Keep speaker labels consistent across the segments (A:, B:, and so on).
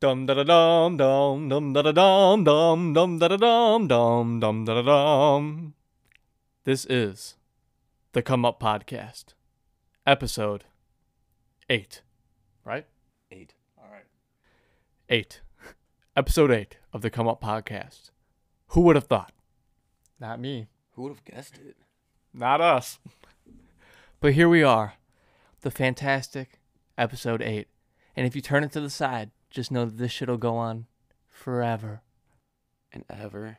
A: Dum da da dum dum dum da da dum dum dum da da dum dum dum da da dum. This is the Come Up Podcast, episode eight. Right?
B: Eight.
A: All right. Eight. Episode eight of the Come Up Podcast. Who would have thought? Not me.
B: Who would have guessed it?
A: Not us. But here we are, the fantastic episode 8. And if you turn it to the side, just know that this shit'll go on forever.
B: And ever,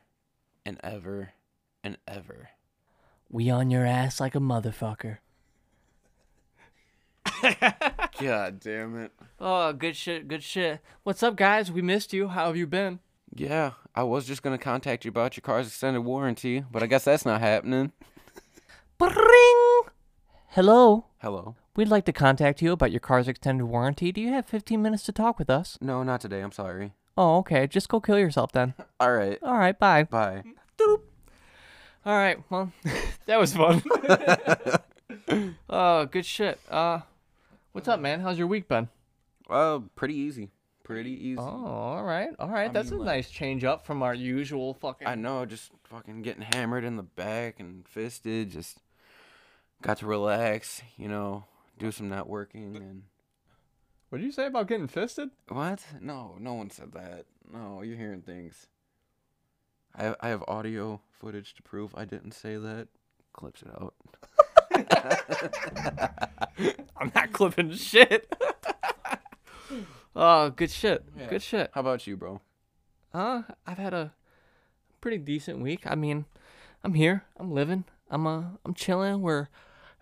B: and ever, and ever.
A: We on your ass like a motherfucker.
B: God damn it.
A: Oh, good shit, good shit. What's up, guys? We missed you. How have you been?
B: Yeah, I was just gonna contact you about your car's extended warranty, but I guess that's not happening.
A: Hello.
B: Hello.
A: We'd like to contact you about your car's extended warranty. Do you have 15 minutes to talk with us?
B: No, not today. I'm sorry.
A: Oh, okay. Just go kill yourself then.
B: All right.
A: All right, bye.
B: Bye.
A: Doop. All right, well, that was fun. oh, good shit. Uh, what's up, man? How's your week been?
B: Uh, pretty easy. Pretty easy.
A: Oh, all right, all right.
B: I
A: That's
B: mean,
A: a
B: like-
A: nice change up from our usual fucking.
B: I know, just fucking getting hammered in the back and fisted. Just got to relax, you know, do some networking and.
A: What did you say about getting fisted?
B: What? No, no one said that. No, you're hearing things. I have, I have audio footage to prove I didn't say that. Clips it out.
A: I'm not clipping shit. oh, good shit.
B: Yeah.
A: Good shit.
B: How about you, bro?
A: Uh, I've had a pretty decent week. I mean, I'm here. I'm living. I'm uh, I'm chilling. We're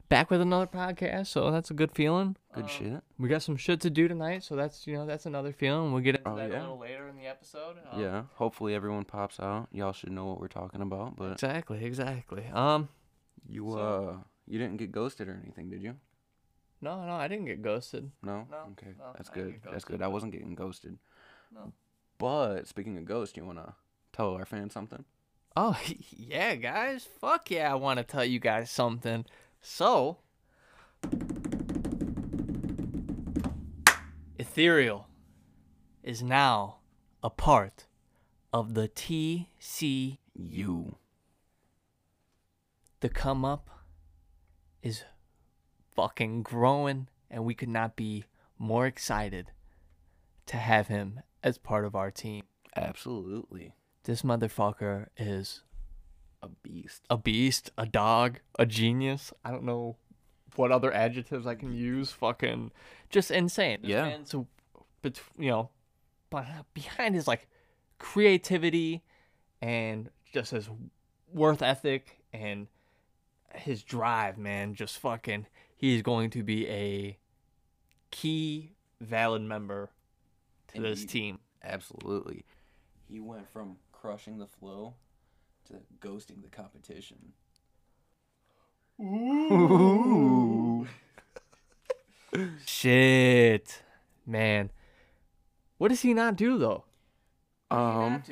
A: back with another podcast, so that's a good feeling.
B: Good
A: Um,
B: shit.
A: We got some shit to do tonight, so that's you know that's another feeling. We'll get into
B: Oh,
A: that
B: yeah.
A: a little later in the episode. Um,
B: yeah. Hopefully everyone pops out. Y'all should know what we're talking about. But
A: Exactly, exactly. Um,
B: you
A: So-
B: uh, you didn't get ghosted or anything, did you?
A: no, no, I didn't get ghosted.
B: No.
A: No,
B: Okay.
A: no,
B: That's good. That's good. I wasn't getting ghosted.
A: No.
B: But speaking of ghosts, you wanna tell our fans something?
A: Oh yeah, guys. Fuck yeah, I want to tell you guys something. So, Ethereal is now a part of the
B: TCU.
A: The come up is fucking growing, and we could not be more excited to have him as part of our team.
B: Absolutely.
A: This motherfucker is
B: A beast.
A: a beast, a dog, a genius. I don't know what other adjectives I can use. Fucking just insane. This
B: Yeah.
A: man's, bet- you know, but behind his like creativity and just his worth ethic and his drive, man, just fucking. He's going to be a key, valid member to this team.
B: Absolutely. He went from crushing the flow to ghosting the competition. Ooh.
A: Shit, man. What does he not do though?
B: Um,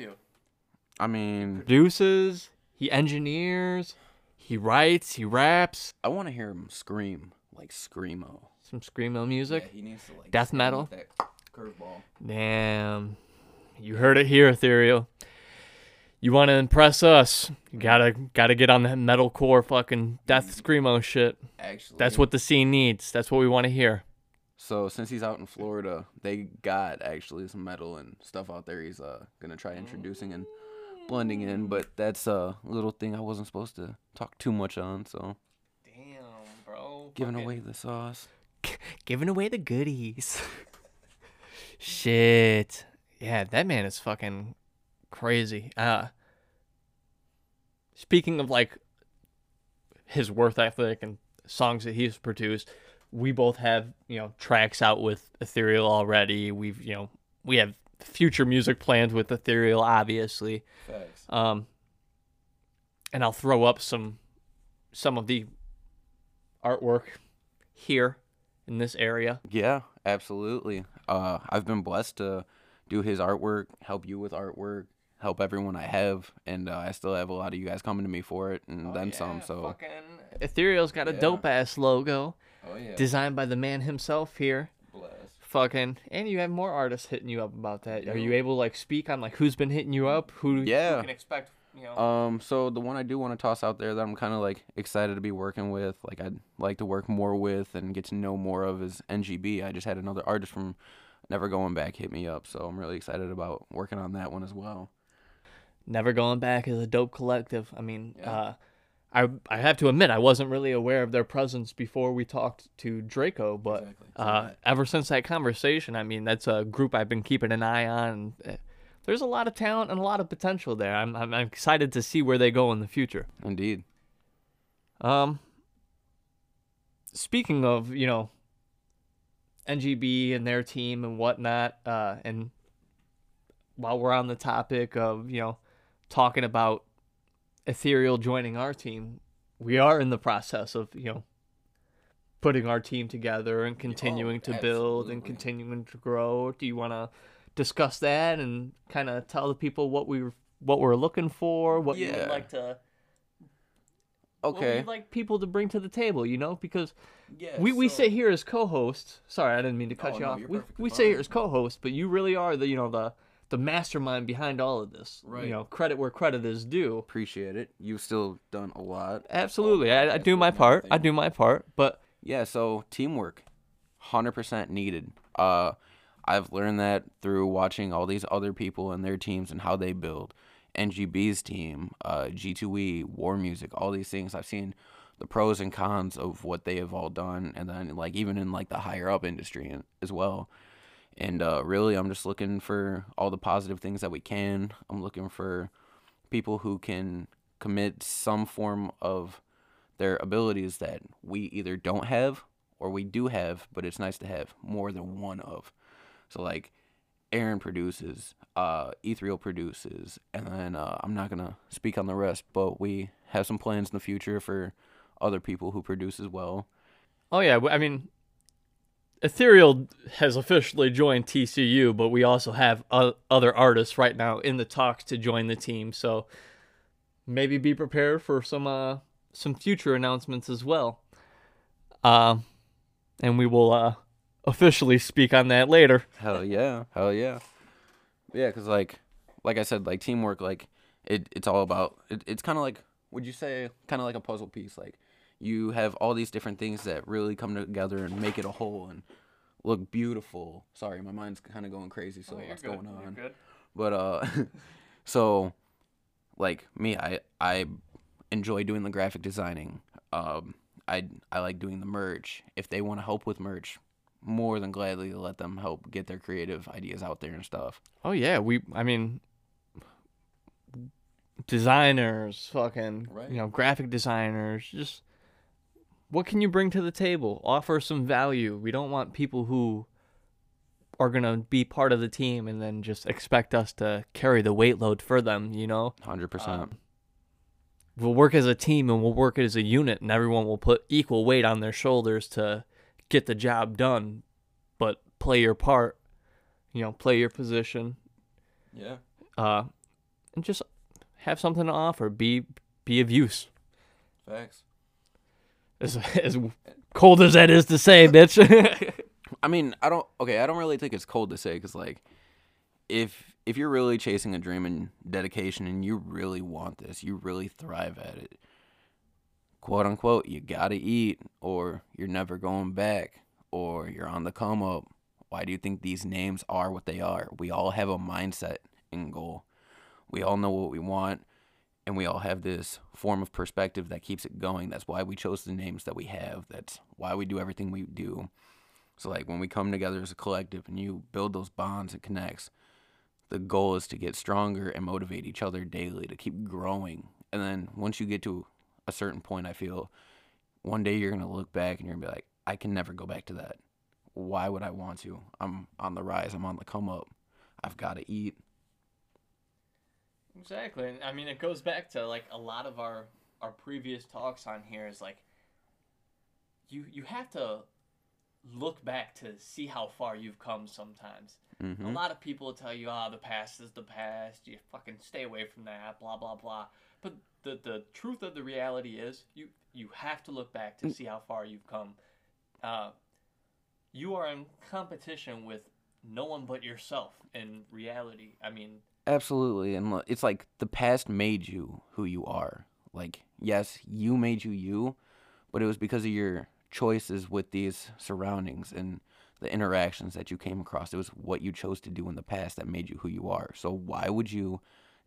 B: I mean,
A: produces, he engineers, he writes, he raps,
B: I want to hear him scream like screamo.
A: some screamo music.
B: Yeah, he needs to like
A: Death metal?
B: That curveball.
A: Damn. You heard it here, Ethereal. You want to impress us? You gotta gotta get on that metalcore fucking death screamo shit.
B: Actually,
A: That's what the scene needs. That's what we want to hear.
B: So since he's out in Florida, they got actually some metal and stuff out there. He's uh gonna try introducing and blending in, but that's a little thing I wasn't supposed to talk too much on. So
A: Damn, bro.
B: giving away the sauce.
A: giving away the goodies. Shit. Yeah, that man is fucking crazy. Uh speaking of like his worth ethic and songs that he's produced, we both have, you know, tracks out with Ethereal already. We've, you know, we have future music plans with Ethereal obviously.
B: Facts.
A: Um, and I'll throw up some some of the artwork here in this area.
B: Yeah, absolutely. Uh, I've been blessed to do his artwork, help you with artwork, help everyone I have, and uh, I still have a lot of you guys coming to me for it, and then some. So
A: fucking Ethereal's got a
B: Yeah.
A: dope ass logo
B: oh yeah,
A: designed by the man himself here.
B: blessed.
A: fucking, and you have more artists hitting you up about that. Are you able to like speak on like who's been hitting you up? Who
B: Yeah.
A: who can expect? You know,
B: Um, so the one I do want to toss out there that I'm kind of like excited to be working with, like I'd like to work more with and get to know more of is NGB. I just had another artist from Never Going Back hit me up, so I'm really excited about working on that one as well.
A: Never Going Back is a dope collective. I mean,
B: Yeah.
A: uh, I I have to admit I wasn't really aware of their presence before we talked to Draco, but
B: Exactly.
A: uh, ever since that conversation, I mean, that's a group I've been keeping an eye on. Uh, there's a lot of talent and a lot of potential there. I'm, I'm I'm excited to see where they go in the future.
B: Indeed.
A: Um, speaking of, you know, NGB and their team and whatnot, uh, and while we're on the topic of, you know, talking about Ethereal joining our team, we are in the process of, you know, putting our team together and continuing to build and continuing to grow. Do you want to discuss that and kind of tell the people what we what we're looking for, what you would like to what
B: Okay.
A: we'd like people to bring to the table, you know, because
B: yeah.
A: we, we sit here as co-hosts. Sorry, I didn't mean to cut
B: Oh,
A: you
B: no,
A: off. We, we sit here as co-hosts, but you really are the you know the the mastermind behind all of this.
B: Right.
A: You know, credit where credit is due.
B: appreciate it. You've still done a lot.
A: Absolutely, I, I do my
B: and
A: part. I do my part, but
B: Yeah, so teamwork, hundred percent needed. Uh, I've learned that through watching all these other people and their teams and how they build. NGB's team, uh, G2E, War Music, all these things. I've seen the pros and cons of what they have all done, and then like even in like the higher up industry as well. And uh, really, I'm just looking for all the positive things that we can. I'm looking for people who can commit some form of their abilities that we either don't have or we do have, but it's nice to have more than one of. So like Aaron produces, uh, Ethereal produces, and then uh, I'm not gonna speak on the rest, but we have some plans in the future for other people who produce as well.
A: oh yeah, I mean, Ethereal has officially joined TCU, but we also have o- other artists right now in the talks to join the team. So maybe be prepared for some uh some future announcements as well. Um, and we will uh officially speak on that later.
B: Hell yeah, hell yeah, yeah. Cause like, like I said, like teamwork, like it, it's all about. It, it's kind of like, would you say, kind of like a puzzle piece? Like, you have all these different things that really come together and make it a whole and look beautiful. Sorry, my mind's kind of going crazy. So what's going on? But uh, so like me, I I enjoy doing the graphic designing. Um, I I like doing the merch. If they want to help with merch, more than gladly to let them help get their creative ideas out there and stuff.
A: Oh yeah, we. I mean, designers, fucking,
B: Right.
A: you know, graphic designers. Just what can you bring to the table? Offer some value. We don't want people who are gonna be part of the team and then just expect us to carry the weight load for them. You know,
B: Hundred percent.
A: Um, we'll work as a team and we'll work as a unit, and everyone will put equal weight on their shoulders to get the job done. But play your part. You know, play your position
B: Yeah.
A: uh, and just have something to offer. Be be of use.
B: Facts.
A: As as cold as that is to say, bitch.
B: I mean, I don't. Okay, I don't really think it's cold to say because like, if if you're really chasing a dream and dedication and you really want this, you really thrive at it. Quote unquote, you gotta eat, or you're never going back, or you're on the come up. Why do you think these names are what they are? We all have a mindset and goal. We all know what we want, and we all have this form of perspective that keeps it going. That's why we chose the names that we have. That's why we do everything we do. So like when we come together as a collective and you build those bonds and connects, the goal is to get stronger and motivate each other daily to keep growing. And then once you get to a certain point, I feel one day you're gonna look back and you're gonna be like, I can never go back to that. Why would I want to? I'm on the rise. I'm on the come up. I've got to eat.
A: Exactly. I mean, it goes back to like a lot of our our previous talks on here is like you you have to look back to see how far you've come sometimes.
B: Mm-hmm.
A: A lot of people tell you, "Ah, the past is the past. You fucking stay away from that." Blah blah blah. But the the truth of the reality is, you you have to look back to see how far you've come. Uh, you are in competition with no one but yourself in reality. I mean,
B: Absolutely, and it's like the past made you who you are. Like, yes, you made you you, but it was because of your choices with these surroundings and the interactions that you came across. It was what you chose to do in the past that made you who you are. So why would you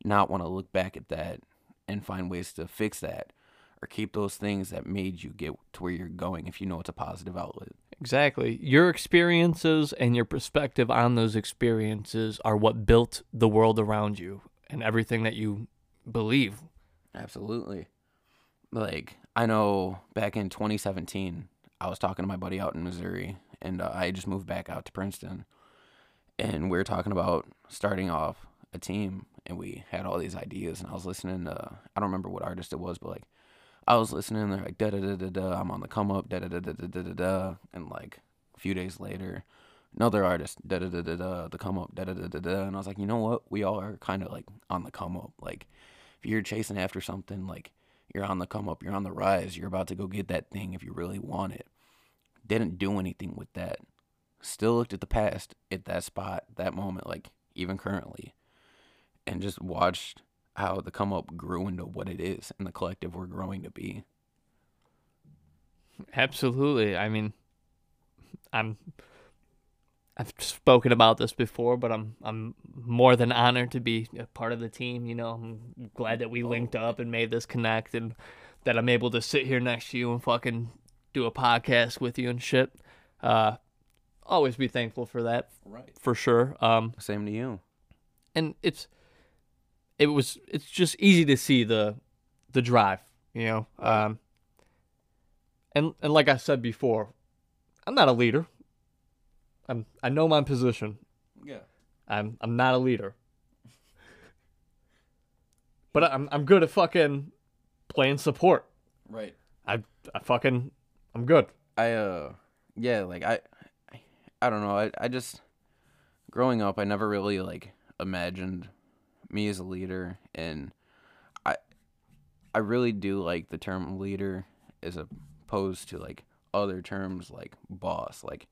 B: not want to look back at that and find ways to fix that or keep those things that made you get to where you're going if you know it's a positive outlet?
A: Exactly. Your experiences and your perspective on those experiences are what built the world around you and everything that you believe.
B: Absolutely. Like I know back in 2017, I was talking to my buddy out in Missouri, and uh, I just moved back out to Princeton, and we were talking about starting off a team, and we had all these ideas, and I was listening to I don't remember what artist it was, but like I was listening, they're like da da da da da. I'm on the come up, da da da da da da da, and like a few days later, another artist da da da da da, the come up, da da da da da, and I was like, you know what? We all are kind of like on the come up. Like if you're chasing after something, like you're on the come up, you're on the rise, you're about to go get that thing if you really want it. Didn't do anything with that. Still looked at the past at that spot, that moment, like even currently, and just watched how the come up grew into what it is and the collective we're growing to be.
A: Absolutely. I mean, I'm I've spoken about this before, but I'm I'm more than honored to be a part of the team. You know, I'm glad that we linked up and made this connect, and that I'm able to sit here next to you and fucking do a podcast with you and shit. Uh, always be thankful for that,
B: Right.
A: for sure. Um,
B: Same to you.
A: and it's it was it's just easy to see the the drive, you know. Um, and and like I said before, I'm not a leader. I'm I know my position.
B: Yeah.
A: I'm I'm not a leader. But I'm I'm good at fucking playing support.
B: Right.
A: I I fucking I'm good.
B: I uh yeah, like I I, I don't know. I I just growing up I never really like imagined me as a leader and I I really do like the term leader as opposed to like other terms like boss. Like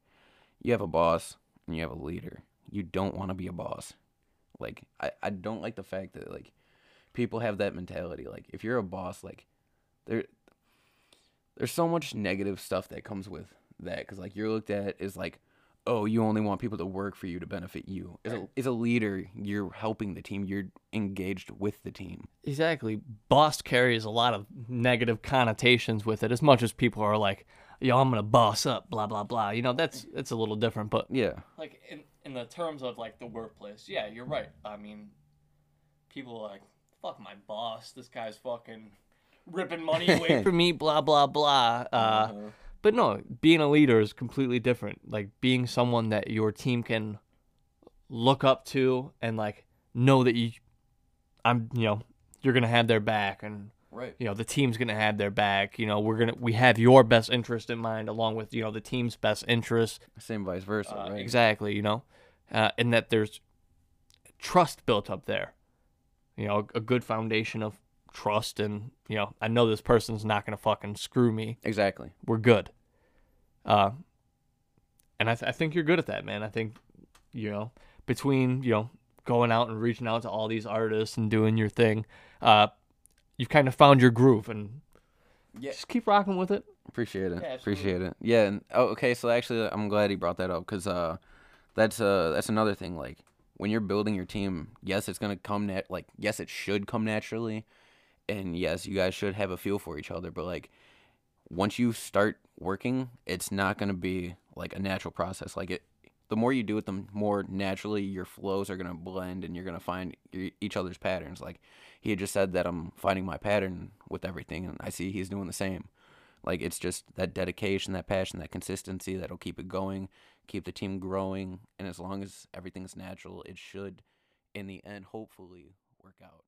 B: you have a boss and you have a leader. You don't want to be a boss. Like I I don't like the fact that like people have that mentality like if you're a boss like there there's so much negative stuff that comes with that because like you're looked at as like oh you only want people to work for you to benefit you as a, as a leader you're helping the team you're engaged with the team
A: Exactly. Boss carries a lot of negative connotations with it, as much as people are like, yo, I'm gonna boss up, blah blah blah. You know, that's that's a little different. But
B: yeah
A: like in in the terms of like the workplace, yeah, you're right. I mean, people are like, fuck my boss. This guy's fucking ripping money away from me, blah blah blah. Uh, but no, being a leader is completely different. Like being someone that your team can look up to and like know that you, I'm, you know, you're gonna have their back and
B: right
A: you know the team's gonna have their back. You know we're gonna we have your best interest in mind along with you know the team's best interest.
B: same vice versa
A: Uh,
B: right
A: Exactly, you know, uh, and that there's trust built up there. You know, a, a good foundation of trust, and you know, I know this person's not gonna fucking screw me.
B: exactly
A: We're good. Uh, and I, th- I think you're good at that, man. I think, you know, between you know going out and reaching out to all these artists and doing your thing, uh, you've kind of found your groove, and
B: Yeah.
A: just keep rocking with it.
B: appreciate it
A: Yeah,
B: appreciate it yeah and, oh, okay so actually i'm glad he brought that up because uh that's uh that's another thing like when you're building your team yes it's gonna come nat like yes it should come naturally and yes you guys should have a feel for each other but like once you start working it's not gonna be like a natural process. Like it the more you do it the more naturally your flows are gonna blend and you're gonna find your, each other's patterns. Like he had just said that i'm finding my pattern with everything and i see he's doing the same. Like it's just that dedication, that passion, that consistency that'll keep it going, keep the team growing, and as long as everything's natural, it should in the end hopefully work out.